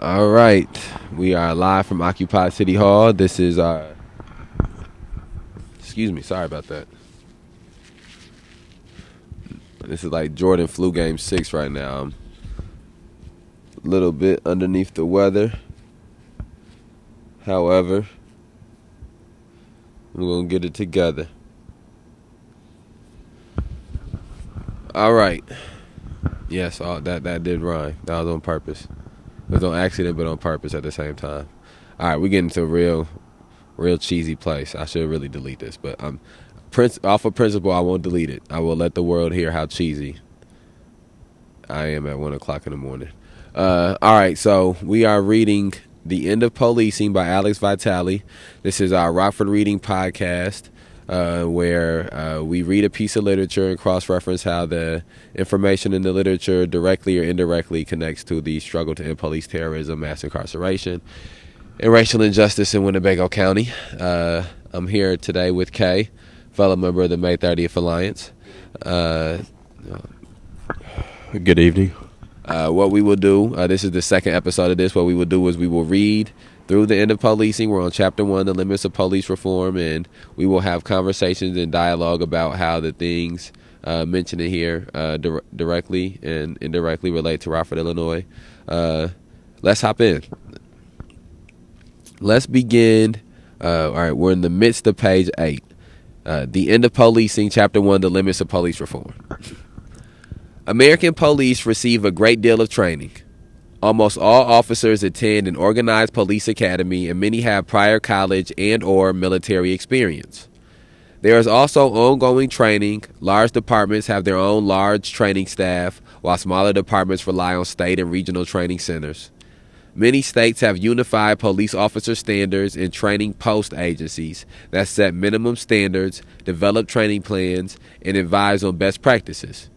All right, we are live from Occupy City Hall. This is our. Excuse me, sorry about that. This is like Jordan flu game six right now. A little bit underneath the weather. However, we're gonna get it together. All right. Yes, all, that that did rhyme. That was on purpose. It was on accident, but on purpose at the same time. All right, we get into a real, real cheesy place. I should really delete this, but um, prince off of principle, I won't delete it. I will let the world hear how cheesy I am at one o'clock in the morning. Uh, all right, so we are reading "The End of Policing" by Alex Vitale. This is our Rockford Reading podcast uh, where uh, we read a piece of literature and cross reference how the information in the literature directly or indirectly connects to the struggle to end police terrorism, mass incarceration, and racial injustice in Winnebago County. Uh, I'm here today with Kay, fellow member of the May 30th Alliance. Uh, Good evening. Uh, what we will do, uh, this is the second episode of this. What we will do is we will read through the end of policing. We're on chapter one, the limits of police reform, and we will have conversations and dialogue about how the things uh, mentioned in here uh, di- directly and indirectly relate to Rockford, Illinois. Uh, let's hop in. Let's begin. Uh, all right, we're in the midst of page eight. Uh, the end of policing, chapter one, the limits of police reform. American police receive a great deal of training. Almost all officers attend an organized police academy and many have prior college and or military experience. There is also ongoing training. Large departments have their own large training staff, while smaller departments rely on state and regional training centers. Many states have unified police officer standards and training post agencies that set minimum standards, develop training plans, and advise on best practices.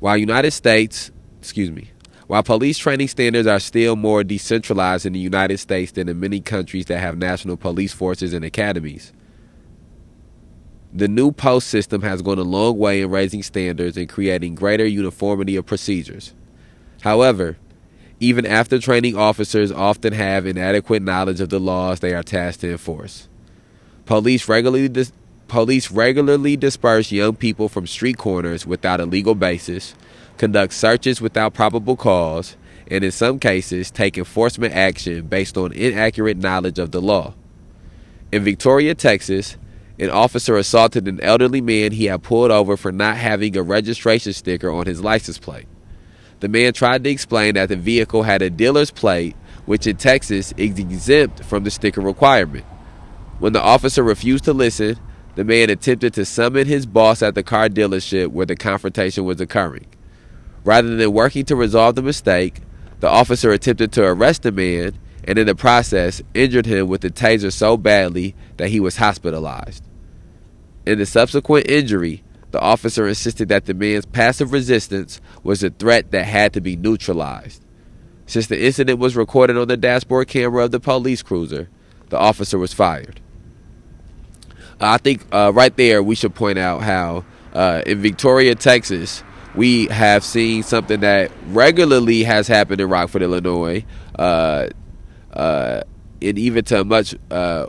While United States, excuse me, while police training standards are still more decentralized in the United States than in many countries that have national police forces and academies, the new post system has gone a long way in raising standards and creating greater uniformity of procedures. However, even after training officers often have inadequate knowledge of the laws they are tasked to enforce. Police regularly dis- police regularly disperse young people from street corners without a legal basis conduct searches without probable cause, and in some cases take enforcement action based on inaccurate knowledge of the law. In Victoria, Texas, an officer assaulted an elderly man he had pulled over for not having a registration sticker on his license plate. The man tried to explain that the vehicle had a dealer's plate, which in Texas is exempt from the sticker requirement. When the officer refused to listen, the man attempted to summon his boss at the car dealership where the confrontation was occurring. Rather than working to resolve the mistake, the officer attempted to arrest the man and in the process injured him with the taser so badly that he was hospitalized. In the subsequent injury, the officer insisted that the man's passive resistance was a threat that had to be neutralized. Since the incident was recorded on the dashboard camera of the police cruiser, the officer was fired. I think uh, right there we should point out how uh, in Victoria, Texas, we have seen something that regularly has happened in Rockford, Illinois, uh, uh, and even to a much uh,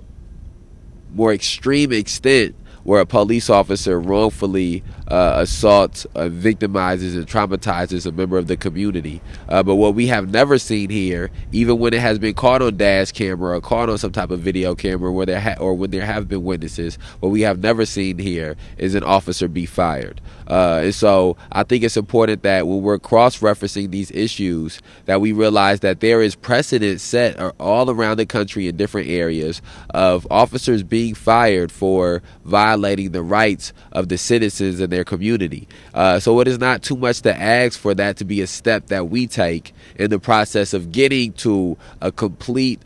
more extreme extent, where a police officer wrongfully uh, assaults, uh, victimizes, and traumatizes a member of the community. Uh, but what we have never seen here, even when it has been caught on dash camera or caught on some type of video camera, where there ha- or when there have been witnesses, what we have never seen here is an officer be fired. Uh, and so I think it's important that when we're cross-referencing these issues, that we realize that there is precedent set all around the country in different areas of officers being fired for violating the rights of the citizens and their community. Uh, so it is not too much to ask for that to be a step that we take in the process of getting to a complete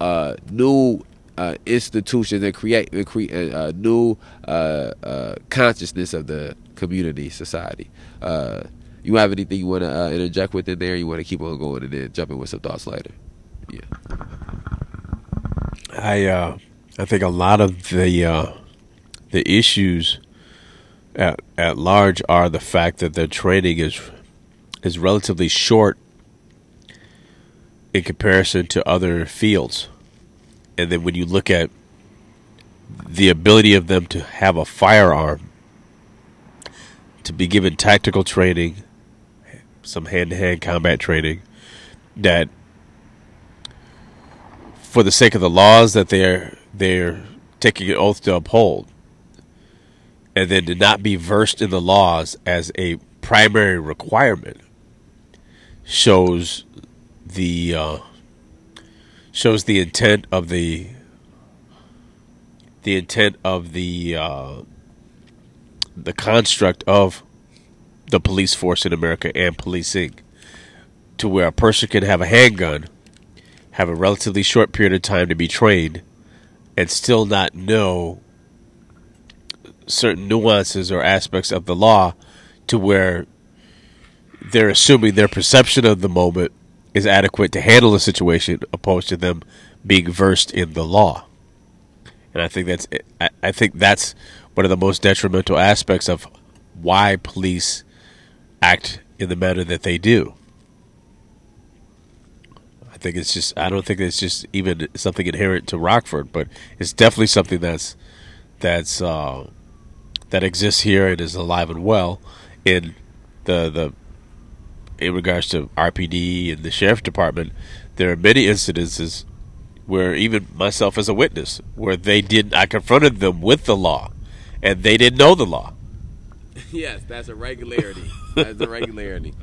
uh, new uh, institutions and create, uh, create a new uh, uh, consciousness of the community, society. Uh, you have anything you want to uh, interject with in there? You want to keep on going and then jump in with some thoughts later? Yeah. I uh, I think a lot of the uh, the issues at at large are the fact that their training is is relatively short in comparison to other fields. And then when you look at the ability of them to have a firearm, to be given tactical training, some hand to hand combat training, that for the sake of the laws that they're they're taking an oath to uphold, and then to not be versed in the laws as a primary requirement shows the uh, shows the intent of the the intent of the uh, the construct of the police force in America and policing to where a person can have a handgun, have a relatively short period of time to be trained, and still not know certain nuances or aspects of the law to where they're assuming their perception of the moment is adequate to handle the situation opposed to them being versed in the law. And I think that's I think that's one of the most detrimental aspects of why police act in the manner that they do. I think it's just I don't think it's just even something inherent to Rockford, but it's definitely something that's that's uh, that exists here and is alive and well in the the in regards to RPD and the sheriff department. There are many incidences where even myself as a witness, where they did I confronted them with the law, and they didn't know the law. yes, that's a regularity. that's a regularity.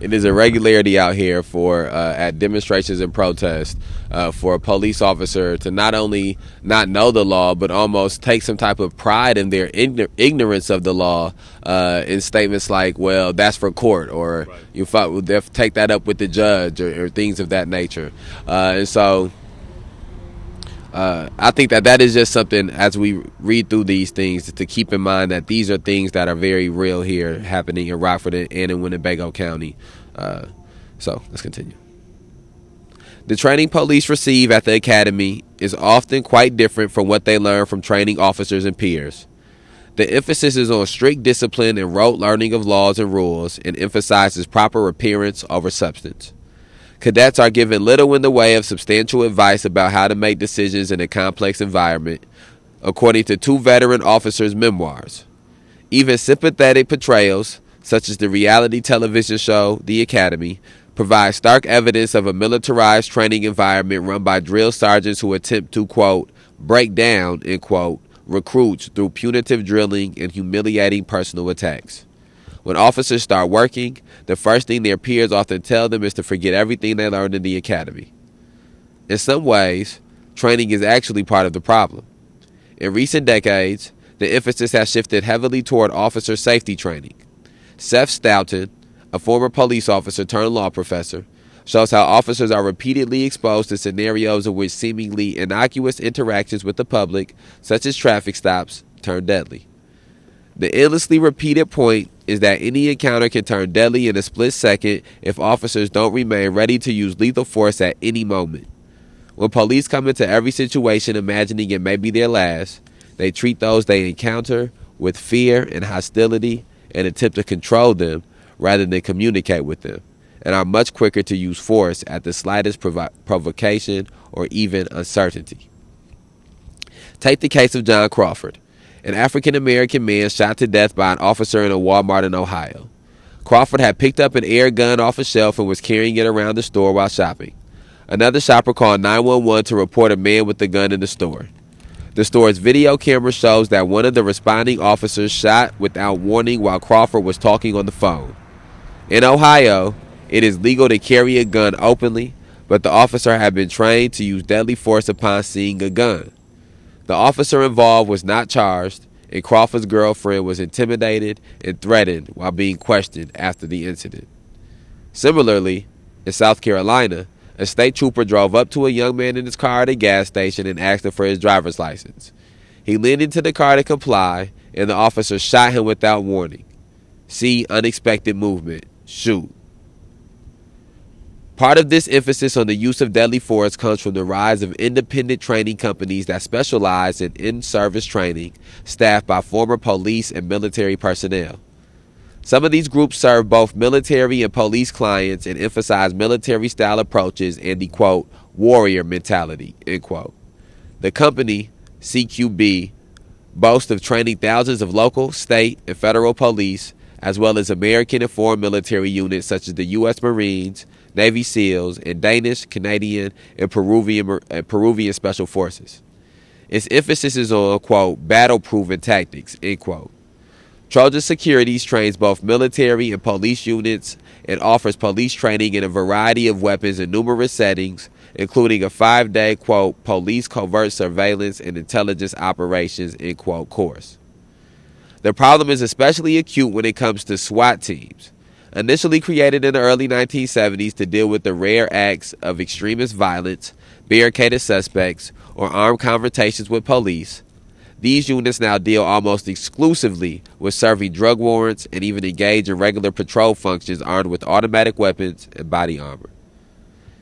It is a regularity out here for uh, at demonstrations and protests uh, for a police officer to not only not know the law but almost take some type of pride in their ignorance of the law uh, in statements like, "Well, that's for court," or right. "You fought, take that up with the judge," or, or things of that nature. Uh, and so uh, I think that that is just something as we read through these things to keep in mind that these are things that are very real here happening in Rockford and in Winnebago County. Uh, so let's continue. The training police receive at the academy is often quite different from what they learn from training officers and peers. The emphasis is on strict discipline and rote learning of laws and rules and emphasizes proper appearance over substance. Cadets are given little in the way of substantial advice about how to make decisions in a complex environment, according to two veteran officers' memoirs. Even sympathetic portrayals, such as the reality television show The Academy, provide stark evidence of a militarized training environment run by drill sergeants who attempt to, quote, break down, end quote, recruits through punitive drilling and humiliating personal attacks. When officers start working, the first thing their peers often tell them is to forget everything they learned in the academy. In some ways, training is actually part of the problem. In recent decades, the emphasis has shifted heavily toward officer safety training. Seth Stoughton, a former police officer turned law professor, shows how officers are repeatedly exposed to scenarios in which seemingly innocuous interactions with the public, such as traffic stops, turn deadly. The endlessly repeated point is that any encounter can turn deadly in a split second if officers don't remain ready to use lethal force at any moment. When police come into every situation imagining it may be their last, they treat those they encounter with fear and hostility and attempt to control them rather than communicate with them, and are much quicker to use force at the slightest provo- provocation or even uncertainty. Take the case of John Crawford an African American man shot to death by an officer in a Walmart in Ohio. Crawford had picked up an air gun off a shelf and was carrying it around the store while shopping. Another shopper called 911 to report a man with a gun in the store. The store's video camera shows that one of the responding officers shot without warning while Crawford was talking on the phone. In Ohio, it is legal to carry a gun openly, but the officer had been trained to use deadly force upon seeing a gun. The officer involved was not charged, and Crawford's girlfriend was intimidated and threatened while being questioned after the incident. Similarly, in South Carolina, a state trooper drove up to a young man in his car at a gas station and asked him for his driver's license. He leaned into the car to comply, and the officer shot him without warning. See unexpected movement. Shoot. Part of this emphasis on the use of deadly force comes from the rise of independent training companies that specialize in in service training, staffed by former police and military personnel. Some of these groups serve both military and police clients and emphasize military style approaches and the quote warrior mentality end quote. The company CQB boasts of training thousands of local, state, and federal police, as well as American and foreign military units such as the U.S. Marines, Navy SEALs, and Danish, Canadian, and Peruvian, Peruvian Special Forces. Its emphasis is on, quote, battle proven tactics, end quote. Trojan Securities trains both military and police units and offers police training in a variety of weapons in numerous settings, including a five day, quote, police covert surveillance and intelligence operations, end quote, course. The problem is especially acute when it comes to SWAT teams. Initially created in the early 1970s to deal with the rare acts of extremist violence, barricaded suspects, or armed confrontations with police, these units now deal almost exclusively with serving drug warrants and even engage in regular patrol functions armed with automatic weapons and body armor.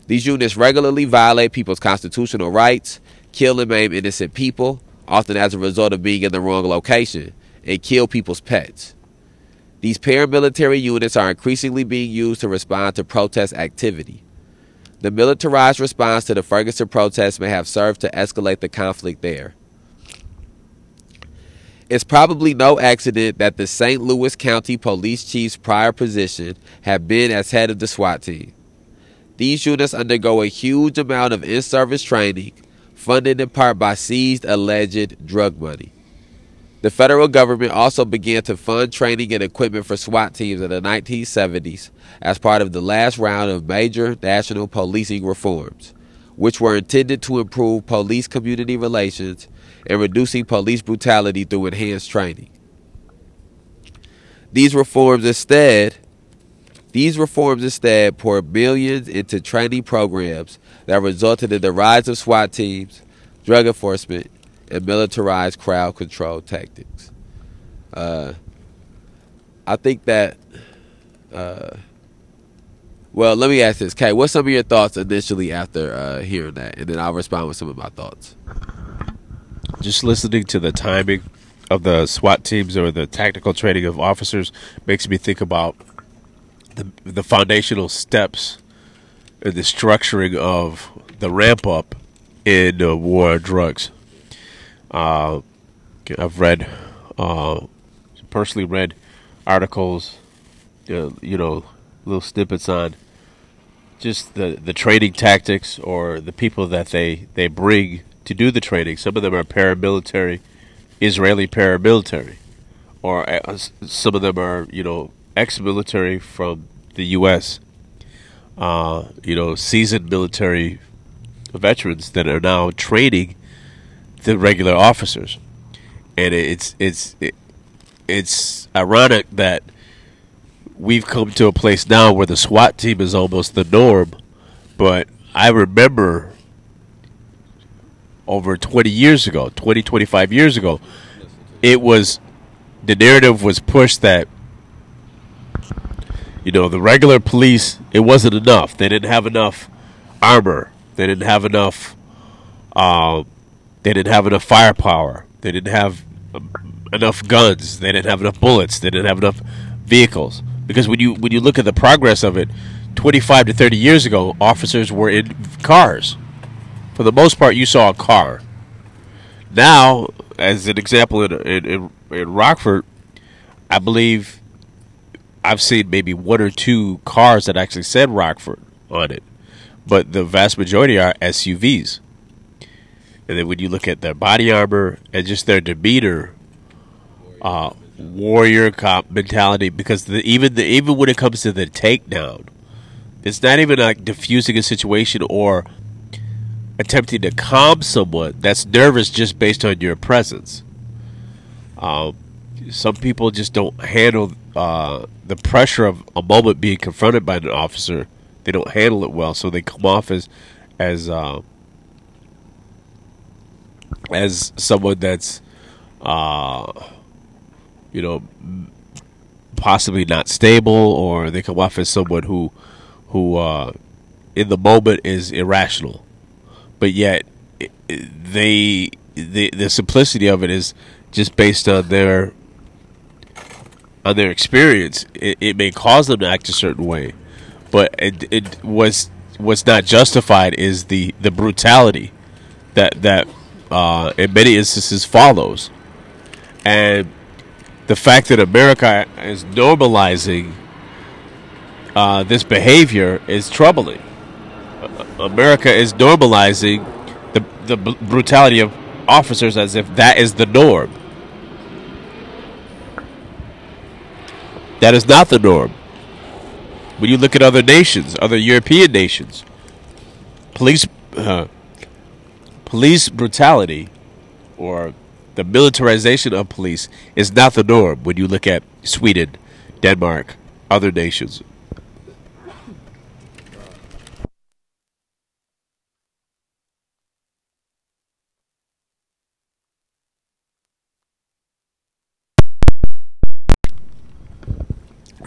These units regularly violate people's constitutional rights, kill and maim innocent people, often as a result of being in the wrong location, and kill people's pets. These paramilitary units are increasingly being used to respond to protest activity. The militarized response to the Ferguson protests may have served to escalate the conflict there. It's probably no accident that the St. Louis County Police Chief's prior position had been as head of the SWAT team. These units undergo a huge amount of in service training, funded in part by seized alleged drug money. The federal government also began to fund training and equipment for SWAT teams in the 1970s as part of the last round of major national policing reforms, which were intended to improve police community relations and reducing police brutality through enhanced training. These reforms instead these reforms instead poured millions into training programs that resulted in the rise of SWAT teams, drug enforcement, and militarized crowd control tactics. Uh, I think that. Uh, well, let me ask this, Kay. What's some of your thoughts initially after uh, hearing that, and then I'll respond with some of my thoughts just listening to the timing of the SWAT teams or the tactical training of officers makes me think about the the foundational steps and the structuring of the ramp up in uh, war on drugs. Uh, I've read, uh, personally read articles, uh, you know, little snippets on just the the training tactics or the people that they they bring to do the training. Some of them are paramilitary, Israeli paramilitary, or uh, some of them are you know ex-military from the U.S. Uh, you know, seasoned military veterans that are now training the regular officers, and it's it's it's ironic that we've come to a place now where the SWAT team is almost the norm. But I remember over 20 years ago, 20, 25 years ago, it was the narrative was pushed that you know the regular police it wasn't enough. They didn't have enough armor. They didn't have enough. Uh, they didn't have enough firepower. They didn't have um, enough guns. They didn't have enough bullets. They didn't have enough vehicles. Because when you when you look at the progress of it, 25 to 30 years ago, officers were in cars for the most part, you saw a car. Now, as an example, in, in, in Rockford, I believe I've seen maybe one or two cars that actually said Rockford on it, but the vast majority are SUVs. And then when you look at their body armor and just their demeanor, uh, warrior cop mentality, because the, even the, even when it comes to the takedown, it's not even like diffusing a situation or attempting to calm someone that's nervous just based on your presence. Uh, some people just don't handle uh, the pressure of a moment being confronted by an officer. They don't handle it well, so they come off as as uh, as someone that's uh, you know possibly not stable, or they come off as someone who who uh, in the moment is irrational but yet they the the simplicity of it is just based on their on their experience, it, it may cause them to act a certain way, but it, it was what's not justified is the the brutality that that uh, in many instances follows, and the fact that America is normalizing uh, this behavior is troubling. Uh, America is normalizing the the brutality of officers as if that is the norm. That is not the norm. When you look at other nations, other European nations, police uh, police brutality or the militarization of police is not the norm when you look at Sweden, Denmark, other nations.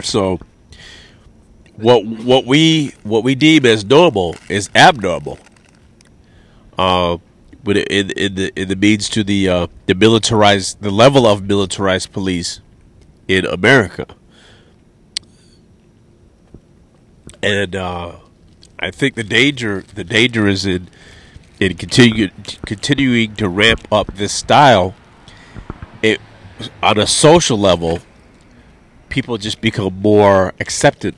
So what what we what we deem as normal is abnormal. Uh, but in in the in the means to the uh, the militarized the level of militarized police in America, and uh, I think the danger the danger is in in continue, continuing to ramp up this style. It on a social level, people just become more accepted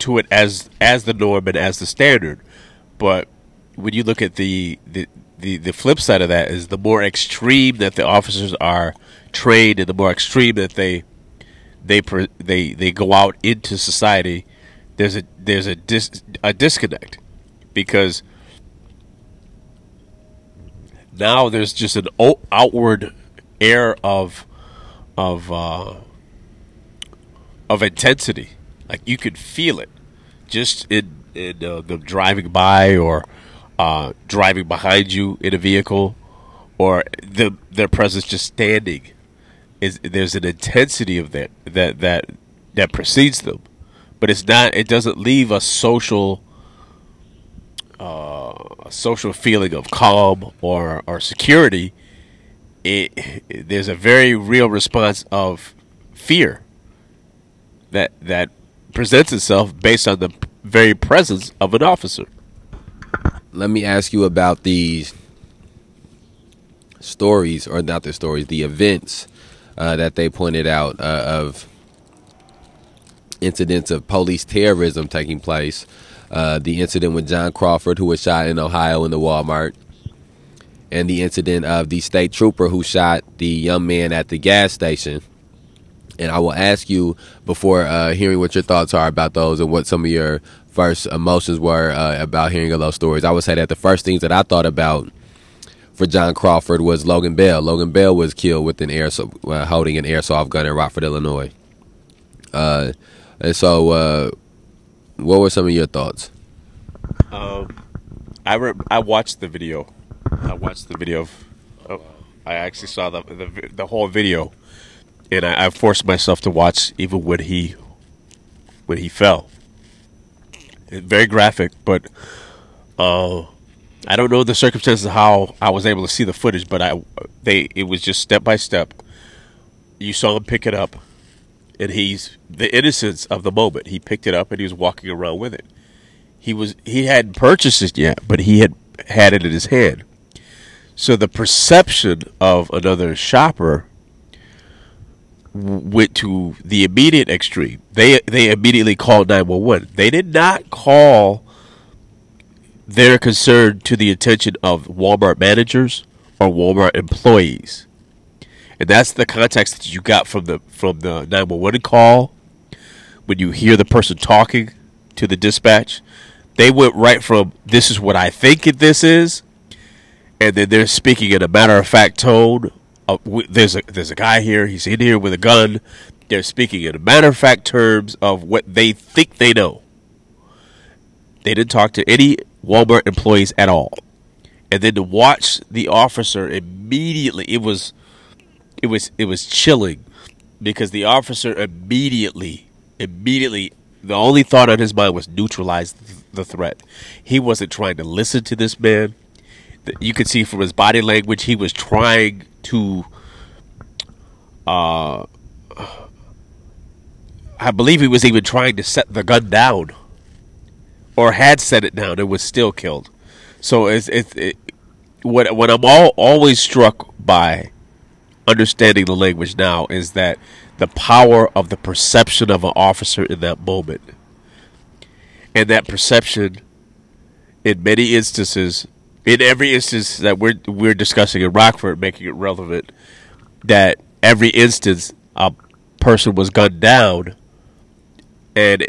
to it as as the norm and as the standard. But when you look at the the the, the flip side of that is the more extreme that the officers are trained and the more extreme that they they they they go out into society there's a there's a dis, a disconnect. Because now there's just an outward air of of uh, of intensity. Like you could feel it just in in uh, them driving by or uh, driving behind you in a vehicle, or the, their presence just standing. Is there's an intensity of that that that that precedes them, but it's not. It doesn't leave a social uh, a social feeling of calm or or security. It, it, there's a very real response of fear that that presents itself based on the very presence of an officer let me ask you about these stories, or not the stories, the events uh, that they pointed out uh, of incidents of police terrorism taking place. Uh, the incident with John Crawford, who was shot in Ohio in the Walmart, and the incident of the state trooper who shot the young man at the gas station. And I will ask you before uh, hearing what your thoughts are about those and what some of your first emotions were uh, about hearing of those stories. I would say that the first things that I thought about for John Crawford was Logan Bell. Logan Bell was killed with an air uh, holding an airsoft gun in Rockford, Illinois. Uh, and so, uh, what were some of your thoughts? Um, I re- I watched the video. I watched the video. Of, oh, I actually saw the, the the whole video, and I, I forced myself to watch even when he when he fell very graphic, but uh, I don't know the circumstances of how I was able to see the footage, but I they it was just step by step. You saw him pick it up, and he's the innocence of the moment. He picked it up and he was walking around with it. He was he hadn't purchased it yet, but he had had it in his hand. So the perception of another shopper went to the immediate extreme. They they immediately called 911. They did not call their concern to the attention of Walmart managers or Walmart employees. And that's the context that you got from the from the 911 call when you hear the person talking to the dispatch. They went right from this is what I think this is and then they're speaking in a matter of fact tone uh, there's a there's a guy here. He's in here with a gun. They're speaking in matter of fact terms of what they think they know. They didn't talk to any Walmart employees at all, and then to watch the officer immediately, it was it was it was chilling because the officer immediately immediately the only thought on his mind was neutralize the threat. He wasn't trying to listen to this man. You could see from his body language he was trying to uh, I believe he was even trying to set the gun down, or had set it down and was still killed. So it's it's it, what what I'm all always struck by understanding the language now is that the power of the perception of an officer in that moment, and that perception, in many instances, in every instance that we're we're discussing in Rockford, making it relevant, that every instance a person was gunned down, and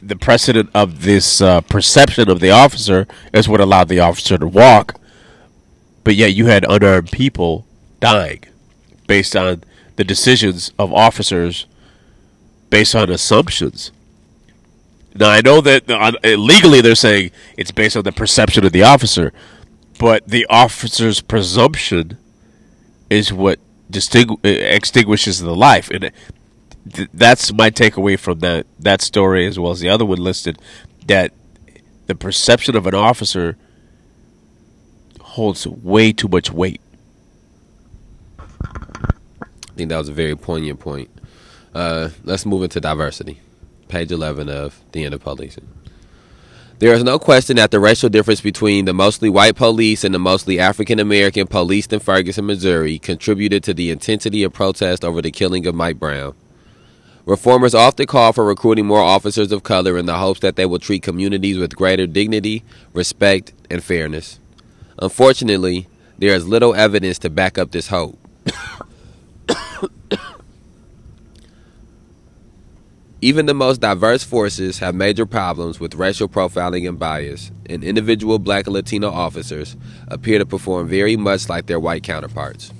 the precedent of this uh, perception of the officer is what allowed the officer to walk. But yet you had unarmed people dying based on the decisions of officers based on assumptions. Now I know that uh, legally they're saying it's based on the perception of the officer, but the officer's presumption is what distingu- extinguishes the life, and th- that's my takeaway from that that story as well as the other one listed. That the perception of an officer holds way too much weight. I think that was a very poignant point. Uh, let's move into diversity. Page 11 of The End of Policing. There is no question that the racial difference between the mostly white police and the mostly African American police in Ferguson, Missouri contributed to the intensity of protest over the killing of Mike Brown. Reformers often call for recruiting more officers of color in the hopes that they will treat communities with greater dignity, respect, and fairness. Unfortunately, there is little evidence to back up this hope. Even the most diverse forces have major problems with racial profiling and bias, and individual black and Latino officers appear to perform very much like their white counterparts.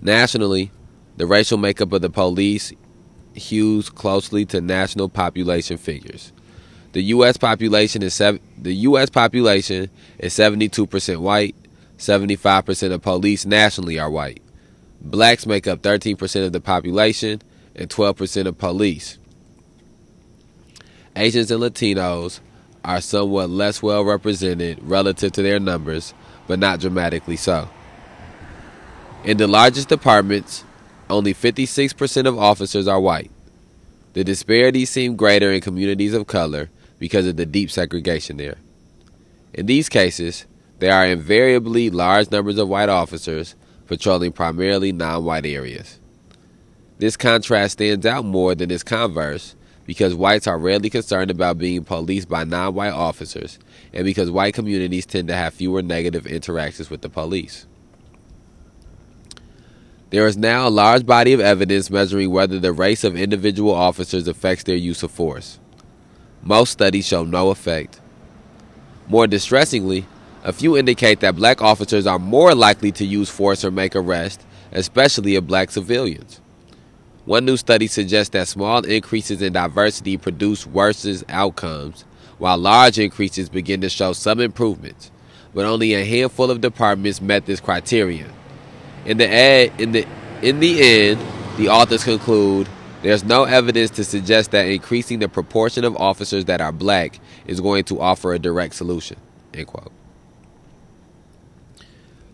Nationally, the racial makeup of the police hews closely to national population figures. The U.S. population is sev- the U.S. population is 72% white. 75% of police nationally are white. Blacks make up 13% of the population and 12% of police. Asians and Latinos are somewhat less well represented relative to their numbers, but not dramatically so. In the largest departments, only 56% of officers are white. The disparities seem greater in communities of color because of the deep segregation there. In these cases, there are invariably large numbers of white officers patrolling primarily non white areas. This contrast stands out more than its converse because whites are rarely concerned about being policed by non white officers and because white communities tend to have fewer negative interactions with the police. There is now a large body of evidence measuring whether the race of individual officers affects their use of force. Most studies show no effect. More distressingly, a few indicate that black officers are more likely to use force or make arrests, especially of black civilians. One new study suggests that small increases in diversity produce worse outcomes, while large increases begin to show some improvements, but only a handful of departments met this criterion. In the ad, in the in the end, the authors conclude there's no evidence to suggest that increasing the proportion of officers that are black is going to offer a direct solution. End quote.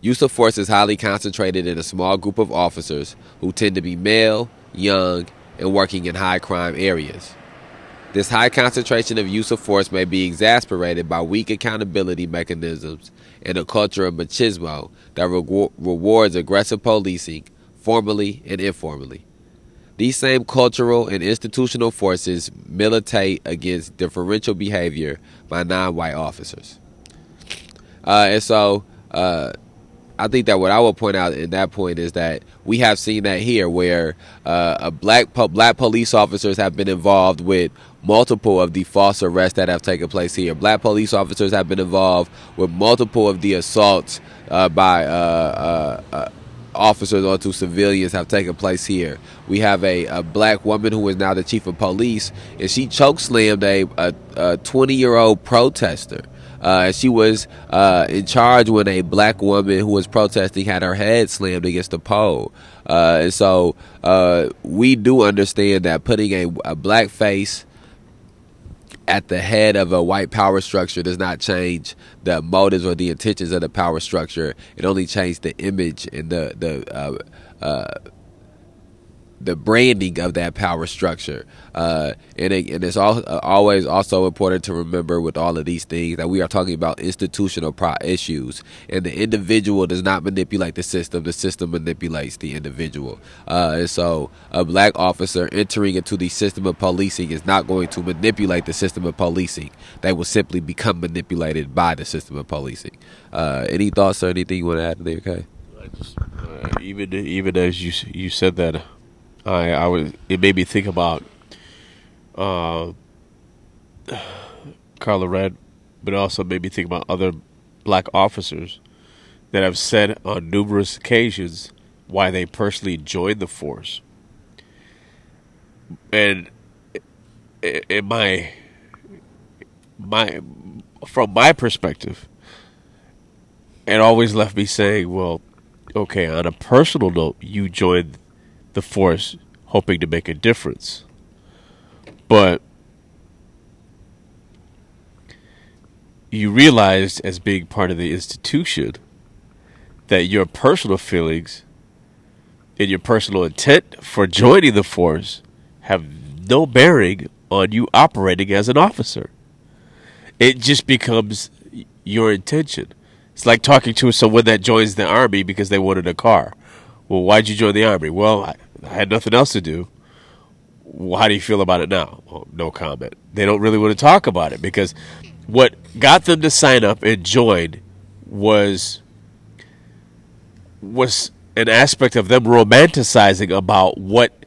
Use of force is highly concentrated in a small group of officers who tend to be male, young, and working in high crime areas. This high concentration of use of force may be exasperated by weak accountability mechanisms and a culture of machismo that re- rewards aggressive policing, formally and informally. These same cultural and institutional forces militate against differential behavior by non white officers. Uh, and so, uh, I think that what I will point out in that point is that we have seen that here, where uh, a black po- black police officers have been involved with multiple of the false arrests that have taken place here. Black police officers have been involved with multiple of the assaults uh, by uh, uh, uh officers onto civilians have taken place here. We have a, a, black woman who is now the chief of police, and she chokeslammed a, a 20 year old protester. Uh, she was uh, in charge when a black woman who was protesting had her head slammed against a pole. Uh, and so uh, we do understand that putting a, a black face at the head of a white power structure does not change the motives or the intentions of the power structure. It only changes the image and the the uh, uh, the branding of that power structure. Uh, and, it, and it's all, uh, always also important to remember with all of these things that we are talking about institutional pro- issues, and the individual does not manipulate the system; the system manipulates the individual. Uh, and so, a black officer entering into the system of policing is not going to manipulate the system of policing; they will simply become manipulated by the system of policing. Uh, any thoughts or anything you want to add there, okay? Uh, even even as you you said that, I I was it made me think about uh, Carla Redd, but it also made me think about other black officers that have said on numerous occasions why they personally joined the force. And in my my from my perspective, it always left me saying, "Well, okay, on a personal note, you joined the force hoping to make a difference." But you realized as being part of the institution that your personal feelings and your personal intent for joining the force have no bearing on you operating as an officer. It just becomes your intention. It's like talking to someone that joins the army because they wanted a car. Well, why'd you join the army? Well, I, I had nothing else to do well, how do you feel about it now? Well, no comment. They don't really want to talk about it because what got them to sign up and join was was an aspect of them romanticizing about what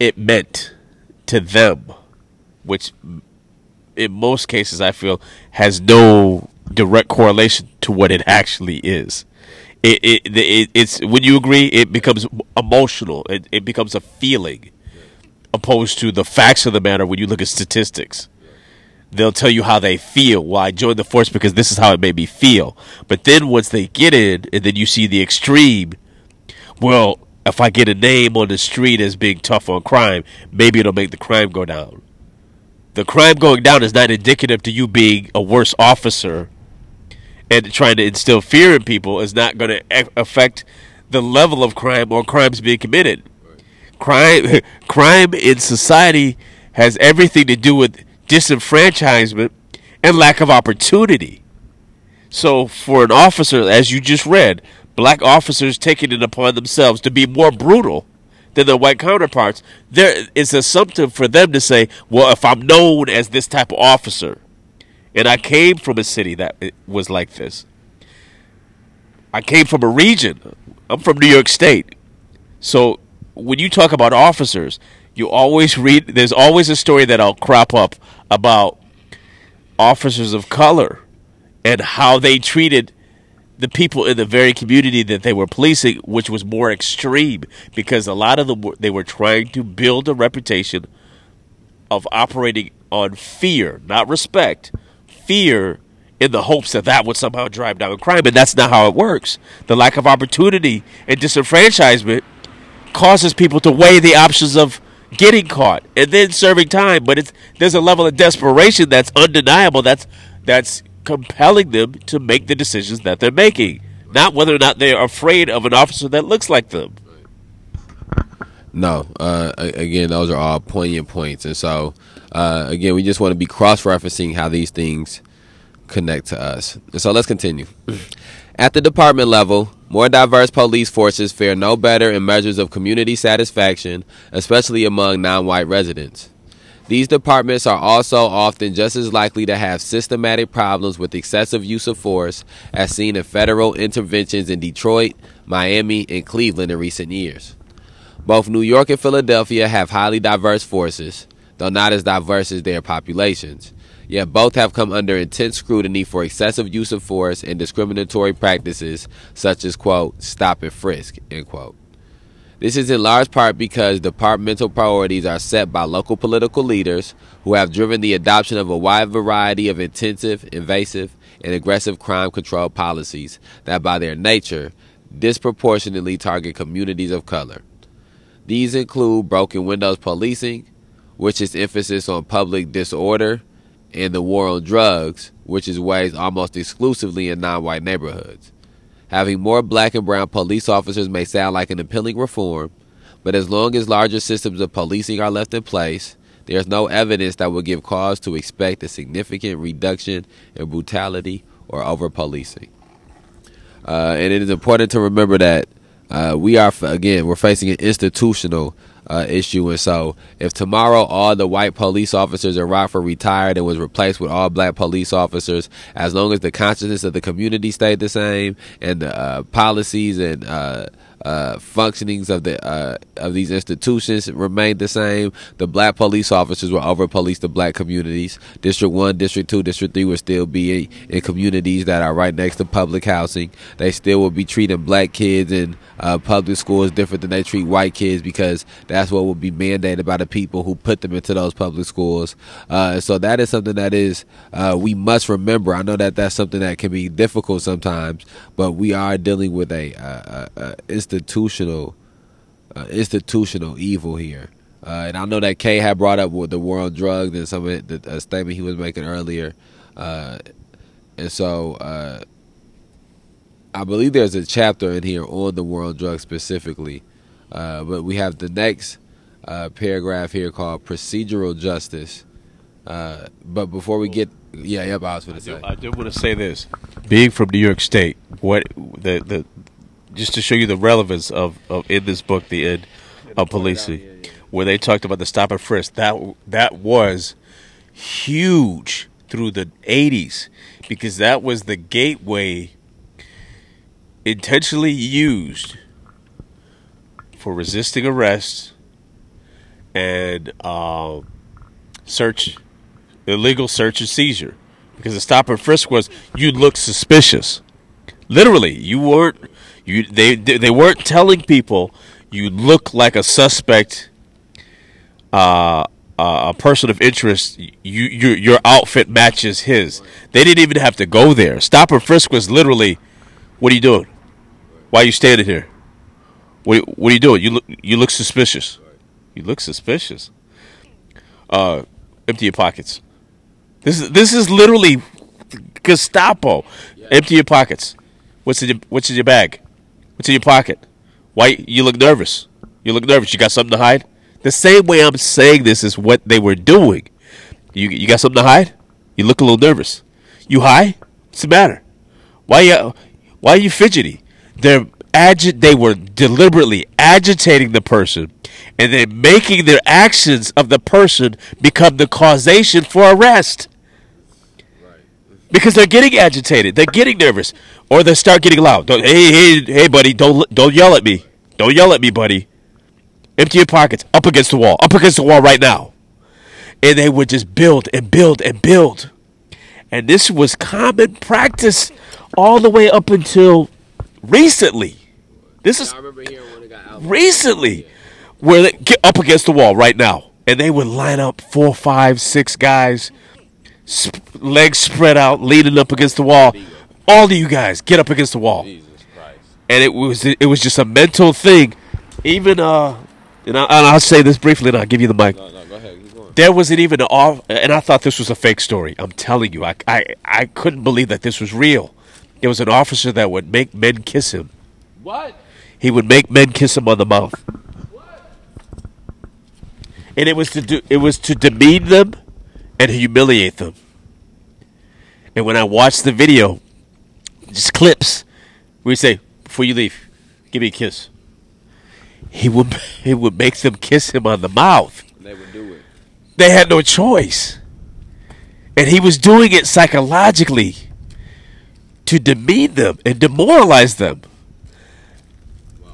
it meant to them, which in most cases I feel has no direct correlation to what it actually is. It, it, it it's when you agree, it becomes emotional. It, it becomes a feeling opposed to the facts of the matter when you look at statistics. They'll tell you how they feel. Well, I joined the force because this is how it made me feel. But then once they get in, and then you see the extreme, well, if I get a name on the street as being tough on crime, maybe it'll make the crime go down. The crime going down is not indicative to you being a worse officer and trying to instill fear in people is not going to affect the level of crime or crimes being committed crime crime in society has everything to do with disenfranchisement and lack of opportunity. So for an officer, as you just read, black officers taking it upon themselves to be more brutal than their white counterparts, there is a assumptive for them to say, well, if I'm known as this type of officer, and I came from a city that was like this, I came from a region. I'm from New York State. So when you talk about officers, you always read. There's always a story that'll crop up about officers of color and how they treated the people in the very community that they were policing, which was more extreme because a lot of them were, they were trying to build a reputation of operating on fear, not respect, fear in the hopes that that would somehow drive down crime, and that's not how it works. The lack of opportunity and disenfranchisement causes people to weigh the options of getting caught and then serving time. But it's there's a level of desperation that's undeniable. That's that's compelling them to make the decisions that they're making, not whether or not they are afraid of an officer that looks like them. No, uh, again, those are all poignant points, and so uh, again, we just want to be cross-referencing how these things connect to us. So let's continue. At the department level, more diverse police forces fare no better in measures of community satisfaction, especially among non white residents. These departments are also often just as likely to have systematic problems with excessive use of force as seen in federal interventions in Detroit, Miami, and Cleveland in recent years. Both New York and Philadelphia have highly diverse forces, though not as diverse as their populations. Yet both have come under intense scrutiny for excessive use of force and discriminatory practices such as, quote, stop and frisk, end quote. This is in large part because departmental priorities are set by local political leaders who have driven the adoption of a wide variety of intensive, invasive, and aggressive crime control policies that, by their nature, disproportionately target communities of color. These include broken windows policing, which is emphasis on public disorder and the war on drugs, which is waged almost exclusively in non white neighborhoods. Having more black and brown police officers may sound like an appealing reform, But as long as larger systems of policing are left in place, there is no evidence that would give cause to expect a significant reduction in brutality or over policing. Uh, and it is important to remember that uh, we are, again, we're facing an institutional uh, issue. And so, if tomorrow all the white police officers in Rockford retired and was replaced with all black police officers, as long as the consciousness of the community stayed the same and the uh, policies and uh, functionings of the uh, of these institutions remained the same. The black police officers will over police the black communities. District one, District two, District three will still be in communities that are right next to public housing. They still will be treating black kids in uh, public schools different than they treat white kids because that's what will be mandated by the people who put them into those public schools. Uh, so that is something that is uh, we must remember. I know that that's something that can be difficult sometimes, but we are dealing with a, a, a institutional uh, institutional evil here. Uh, and I know that Kay had brought up with the war on drugs and some of the statement he was making earlier. Uh, and so uh, I believe there's a chapter in here on the war on drugs specifically. Uh, but we have the next uh, paragraph here called procedural justice. but before we get, yeah, yep, I was going to say. I do want to say this. Being from New York State, what the the just to show you the relevance of, of in this book, the end of policing, where they talked about the stop and frisk. That that was huge through the '80s because that was the gateway intentionally used for resisting arrest and uh, search, illegal search and seizure. Because the stop and frisk was you look suspicious. Literally, you weren't you they they weren't telling people you look like a suspect, uh, uh, a person of interest. You your your outfit matches his. They didn't even have to go there. Stop and frisk was literally, what are you doing? Why are you standing here? What what are you doing? You look you look suspicious. You look suspicious. Uh, empty your pockets. This is this is literally Gestapo. Empty your pockets. What's in your What's in your bag? What's in your pocket? Why you look nervous? You look nervous. You got something to hide? The same way I'm saying this is what they were doing. You you got something to hide? You look a little nervous. You high? What's the matter? Why you why are you fidgety? They're agi- they were deliberately agitating the person and then making their actions of the person become the causation for arrest because they're getting agitated, they're getting nervous, or they start getting loud. Don't, hey, hey, hey, buddy, don't don't yell at me. Don't yell at me, buddy. Empty your pockets. Up against the wall. Up against the wall right now. And they would just build and build and build. And this was common practice all the way up until recently. This is recently where they get up against the wall right now. And they would line up four, five, six guys sp- legs spread out, leaning up against the wall. All of you guys get up against the wall. And it was it was just a mental thing. Even uh, and, I, will say this briefly, and I'll give you the mic. No, no, go ahead. There wasn't even an off, and I thought this was a fake story. I'm telling you, I, I I couldn't believe that this was real. There was an officer that would make men kiss him. What? He would make men kiss him on the mouth. What? And it was to do it was to demean them and humiliate them. And when I watch the video, just clips, we say, before you leave, give me a kiss. He would he would make them kiss him on the mouth. They would do it. They had no choice. And he was doing it psychologically to demean them and demoralize them.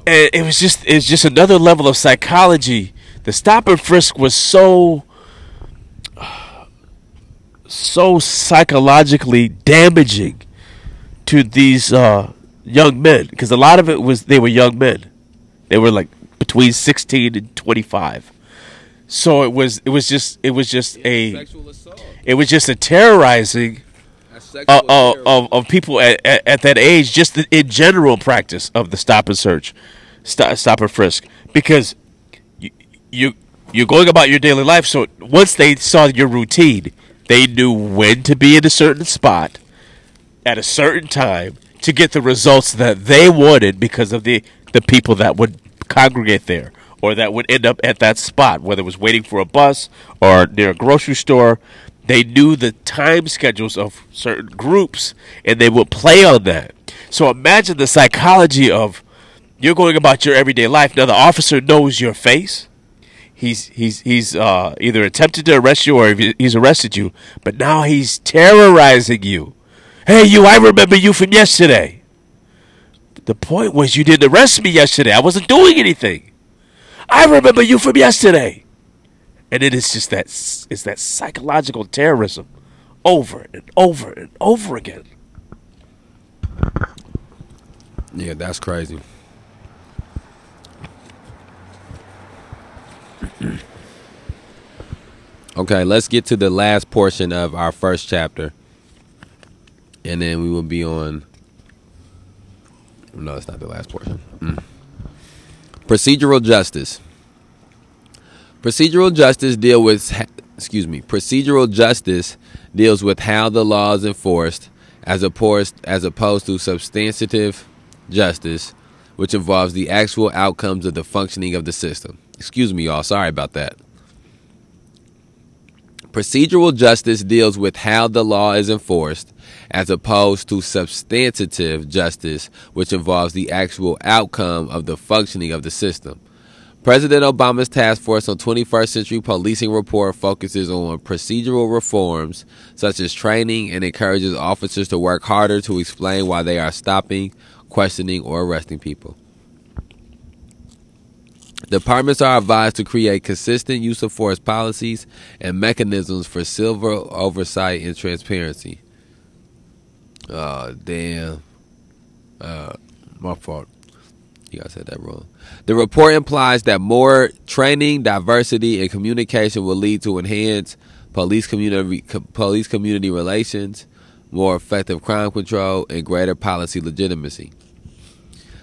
And it was just it was just another level of psychology. The stop and frisk was so so psychologically damaging to these uh, young men because a lot of it was they were young men. They were like between 16 and 25. So it was it was just it was just a it was just a terrorizing uh, uh, of of people at, at, at, that age, just in general practice of the stop and search, stop, stop and frisk, because you you you're going about your daily life. So once they saw your routine, they knew when to be in a certain spot at a certain time to get the results that they wanted because of the, the people that would congregate there or that would end up at that spot, whether it was waiting for a bus or near a grocery store. They knew the time schedules of certain groups and they would play on that. So imagine the psychology of you're going about your everyday life. Now the officer knows your face. He's he's he's uh, either attempted to arrest you or he's arrested you, but now he's terrorizing you. Hey, you! I remember you from yesterday. The point was you didn't arrest me yesterday. I wasn't doing anything. I remember you from yesterday. And it is just that it's that psychological terrorism over and over and over again. Yeah, that's crazy. Okay, let's get to the last portion of our first chapter. And then we will be on. No, it's not the last portion. Mm. Procedural justice. Procedural justice deal with excuse me. Procedural justice deals with how the law is enforced as opposed as opposed to substantive justice, which involves the actual outcomes of the functioning of the system. Excuse me, y'all. Sorry about that. Procedural justice deals with how the law is enforced, as opposed to substantive justice, which involves the actual outcome of the functioning of the system. President Obama's task force on 21st century policing report focuses on procedural reforms such as training and encourages officers to work harder to explain why they are stopping, questioning, or arresting people. Departments are advised to create consistent use of force policies and mechanisms for civil oversight and transparency. Oh, damn. Uh, my fault. You guys said that wrong. The report implies that more training, diversity, and communication will lead to enhanced police community police community relations, more effective crime control, and greater policy legitimacy.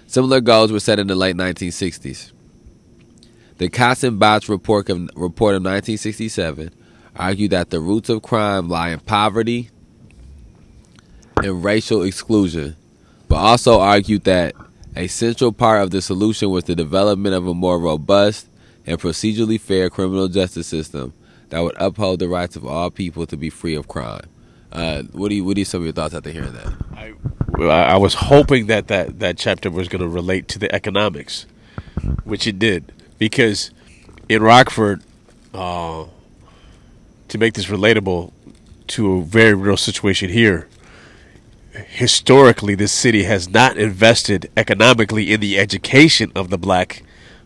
Similar goals were set in the late 1960s. The Katzenbach report of, report of 1967 argued that the roots of crime lie in poverty and racial exclusion, but also argued that a central part of the solution was the development of a more robust and procedurally fair criminal justice system that would uphold the rights of all people to be free of crime. Uh, what do you what are some of your thoughts after hearing that? I, I was hoping that that, that chapter was going to relate to the economics, which it did because in Rockford, uh, to make this relatable to a very real situation here, historically, this city has not invested economically in the education of the black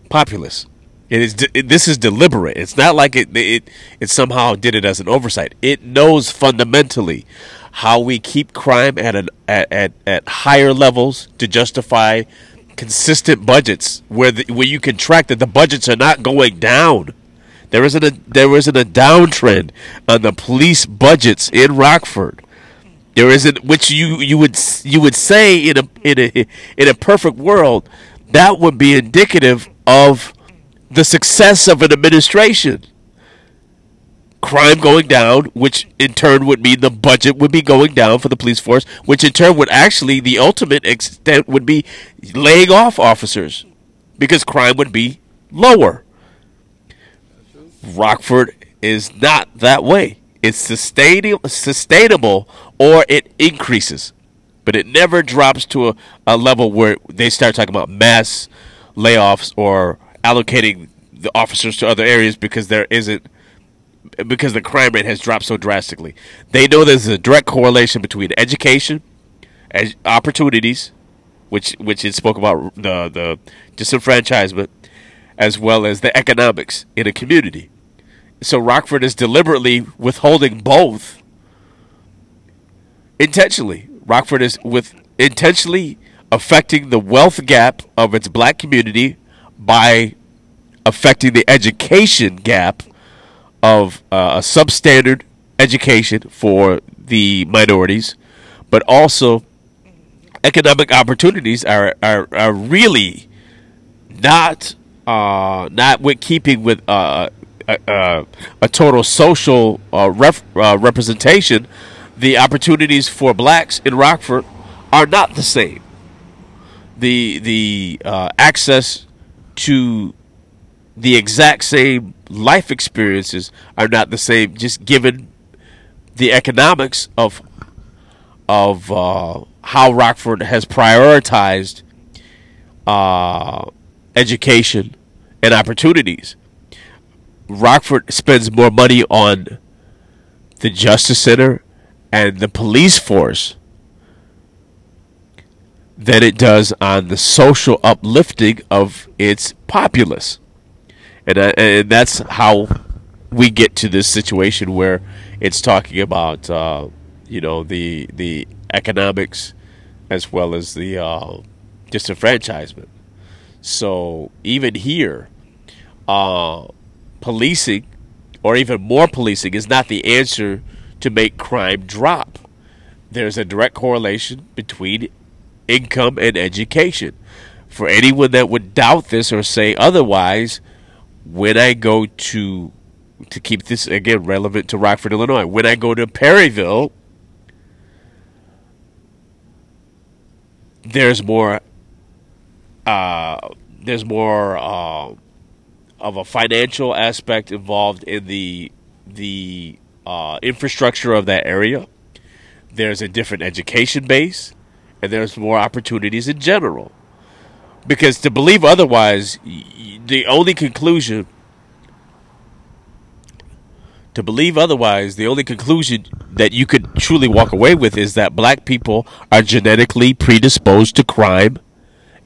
populace. It is this is deliberate. It's not like it, it it somehow did it as an oversight. It knows fundamentally how we keep crime at an at, at, at higher levels to justify consistent budgets where the, where you can track that the budgets are not going down. There isn't a there isn't a downtrend on the police budgets in Rockford. There isn't which you you would you would say in a in a in a perfect world that would be indicative of the success of an administration crime going down, which in turn would mean the budget would be going down for the police force, which in turn would actually, the ultimate extent would be laying off officers because crime would be lower. Rockford is not that way. It's sustainable, or it increases, but it never drops to a, a level where they start talking about mass layoffs or allocating the officers to other areas because there isn't because the crime rate has dropped so drastically. They know there's a direct correlation between education, ed- opportunities, which which it spoke about the the disenfranchisement, as well as the economics in a community. So Rockford is deliberately withholding both intentionally. Rockford is with intentionally affecting the wealth gap of its black community by affecting the education gap of uh, a substandard education for the minorities, but also economic opportunities are are, are really not uh, not with keeping with uh, a, a, a, total social uh, ref, uh, representation. The opportunities for blacks in Rockford are not the same. The the uh, access to the exact same life experiences are not the same. Just given the economics of of uh, how Rockford has prioritized uh, education and opportunities. Rockford spends more money on the Justice Center and the police force than it does on the social uplifting of its populace. And, uh, and that's how we get to this situation where it's talking about, uh, you know, the the economics as well as the uh, disenfranchisement. So even here, uh, policing or even more policing is not the answer to make crime drop. There's a direct correlation between income and education. For anyone that would doubt this or say otherwise, when I go to to keep this again relevant to Rockford, Illinois, when I go to Perryville, there's more uh, there's more uh, of a financial aspect involved in the the uh, infrastructure of that area. There's a different education base, and there's more opportunities in general. Because to believe otherwise, the only conclusion to believe otherwise, the only conclusion that you could truly walk away with is that black people are genetically predisposed to crime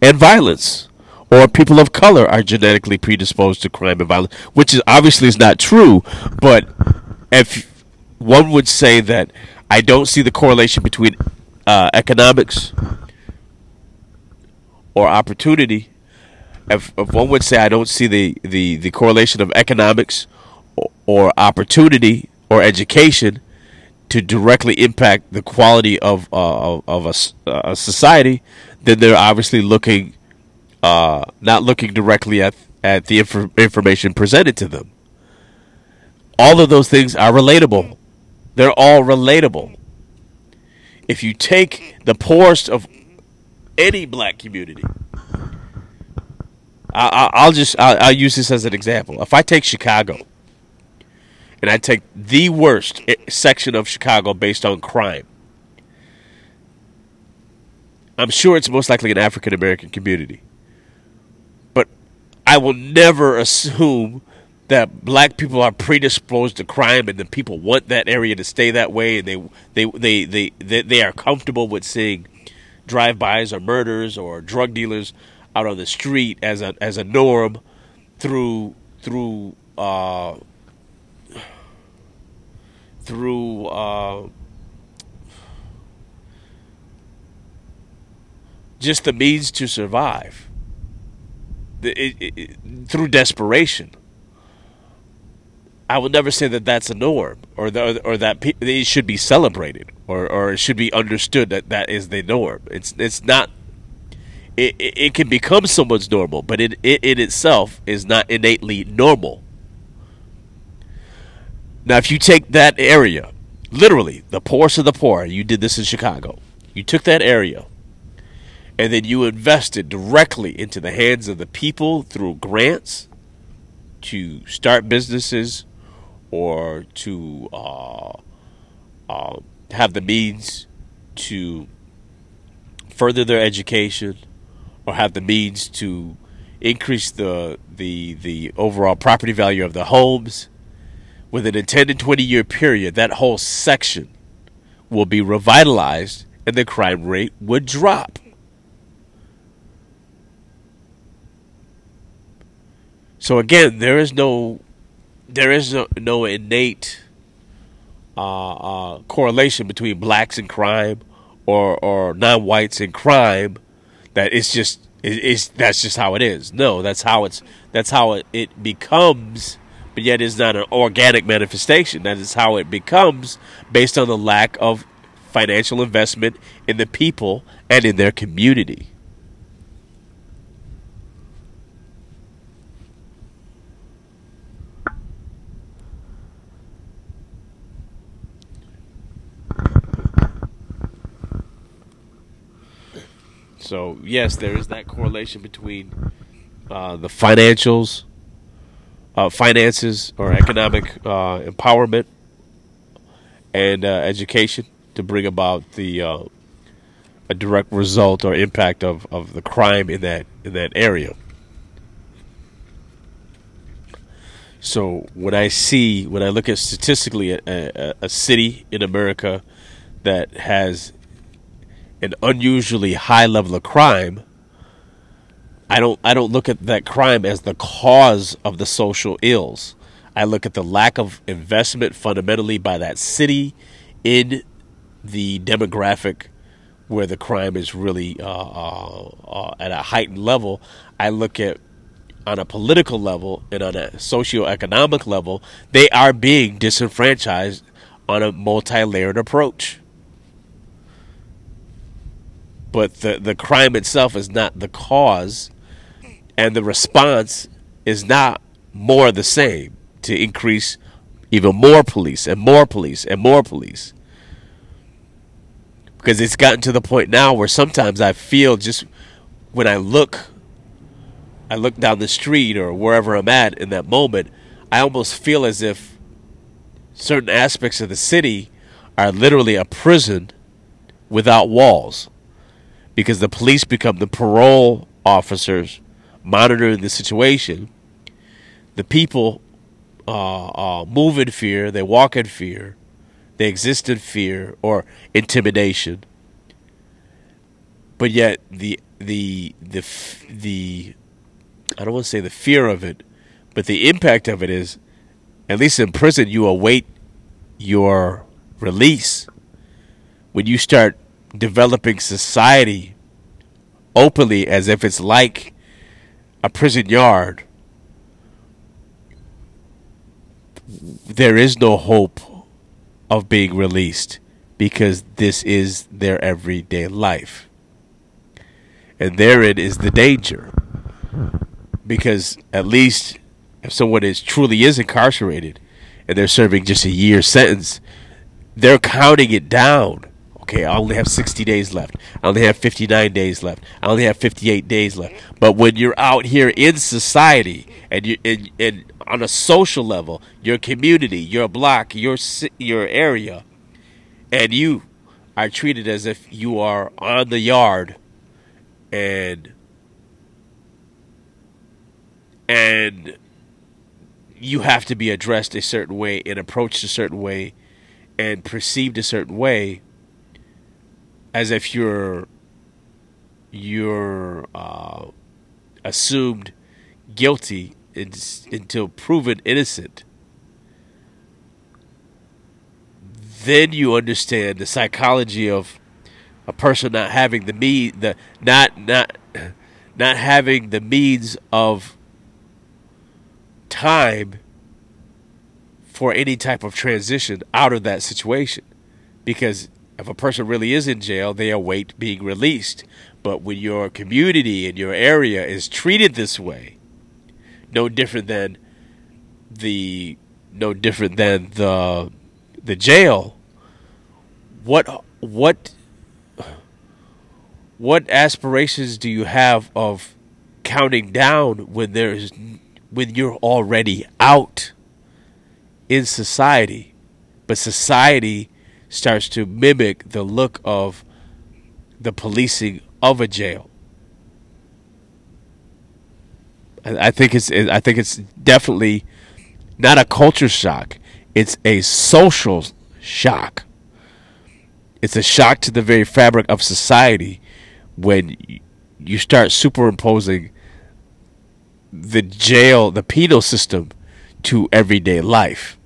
and violence, or people of color are genetically predisposed to crime and violence, which is obviously is not true. But if one would say that I don't see the correlation between uh, economics or opportunity, if, if one would say I don't see the, the, the correlation of economics or, or opportunity or education to directly impact the quality of uh, of a, a, society, then they're obviously looking uh, not looking directly at at the inf- information presented to them. All of those things are relatable. They're all relatable. If you take the poorest of any black community, I, will just I'll, I'll use this as an example. If I take Chicago and I take the worst section of Chicago based on crime. I'm sure it's most likely an African American community. But I will never assume that black people are predisposed to crime and that people want that area to stay that way and they they they they, they, they are comfortable with seeing drive-bys or murders or drug dealers out on the street as a as a norm through through uh, through uh, just the means to survive, it, it, it, through desperation. I would never say that that's a norm, or the, or that pe- it should be celebrated, or, or it should be understood that that is the norm. It's it's not. It, it, can become someone's normal, but it, it in itself is not innately normal. Now, if you take that area, literally the poorest of the poor, you did this in Chicago. You took that area and then you invested directly into the hands of the people through grants to start businesses or to uh, uh, have the means to further their education or have the means to increase the the the overall property value of the homes within a 10 to 20 year period, that whole section will be revitalized and the crime rate would drop. So again, there is no there is no, no innate uh, uh, correlation between blacks and crime or or non-whites and crime. That it's just it's that's just how it is. No, that's how it's that's how it, it becomes but yet it's not an organic manifestation. That is how it becomes based on the lack of financial investment in the people and in their community. So yes, there is that correlation between uh, the financials uh, finances or economic uh, empowerment and uh, education to bring about the uh, a direct result or impact of, of the crime in that in that area. So when I see when I look at statistically a, a, a city in America that has an unusually high level of crime, I don't I don't look at that crime as the cause of the social ills. I look at the lack of investment fundamentally by that city in the demographic where the crime is really uh, uh, uh, at a heightened level. I look at on a political level and on a socio-economic level, they are being disenfranchised on a multi-layered approach. But the the crime itself is not the cause, and the response is not more the same to increase even more police and more police and more police. Because it's gotten to the point now where sometimes I feel just when I look, I look down the street or wherever I'm at in that moment, I almost feel as if certain aspects of the city are literally a prison without walls because the police become the parole officers monitoring the situation. The people uh, uh, move in fear, they walk in fear, they exist in fear or intimidation. But yet the the the the I don't want to say the fear of it, but the impact of it is, at least in prison, you await your release. When you start developing society openly as if it's like a prison yard, there is no hope of being released because this is their everyday life. And therein is the danger. Because at least if someone is truly is incarcerated and they're serving just a year sentence, they're counting it down. Okay, I only have 60 days left. I only have 59 days left. I only have 58 days left. But when you're out here in society and you and, and on a social level, your community, your block, your your area, and you are treated as if you are on the yard and and you have to be addressed a certain way and approached a certain way and perceived a certain way as if you're you're uh, assumed guilty until proven innocent, then you understand the psychology of a person not having the me the not not not having the means of time for any type of transition out of that situation. Because if a person really is in jail they await being released but when your community and your area is treated this way no different than the no different than the the jail. What what what aspirations do you have of counting down when there's when you're already out in society, but society starts to mimic the look of the policing of a jail. I think it's I think it's definitely not a culture shock. It's a social shock. It's a shock to the very fabric of society when you start superimposing the jail, the penal system to everyday life.